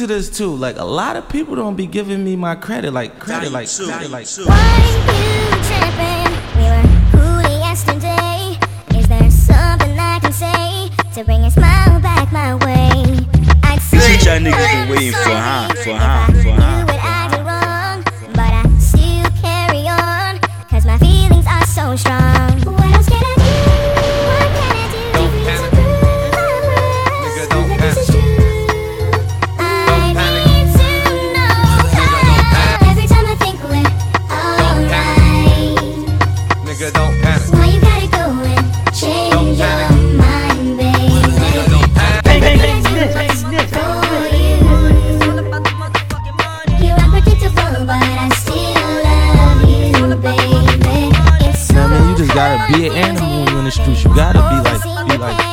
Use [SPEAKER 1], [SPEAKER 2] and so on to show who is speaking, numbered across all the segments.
[SPEAKER 1] to this too. Like a lot of people don't be giving me my credit, like credit, like credit, like.
[SPEAKER 2] Why you tripping? We were cool yesterday. Is there something I can say to bring a smile back my way? I'd say
[SPEAKER 3] what y'all niggas been waiting for,
[SPEAKER 2] sorry
[SPEAKER 3] huh? For,
[SPEAKER 2] if
[SPEAKER 4] Nigga, don't panic.
[SPEAKER 2] Why you gotta go and change your mind, baby?
[SPEAKER 4] Nigga, don't panic.
[SPEAKER 2] Bang, bang, bang, this, for you. You're unpredictable, but I still love you, baby.
[SPEAKER 1] You know what I mean? You just gotta be an animal when you're in the streets. You gotta be like, be like,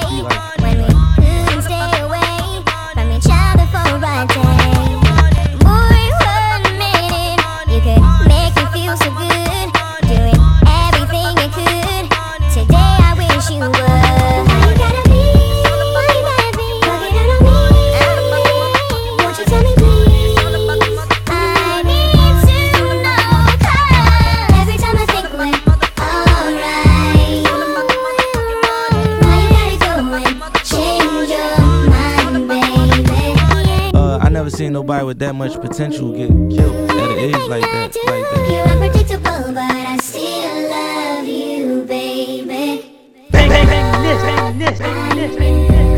[SPEAKER 1] never seen nobody with that much potential get killed at an age like that, like that.
[SPEAKER 2] You're unpredictable, but I still love you, baby.
[SPEAKER 5] Bang, bang, bang, this, bang, this, bang, this, bang, this.
[SPEAKER 2] I thought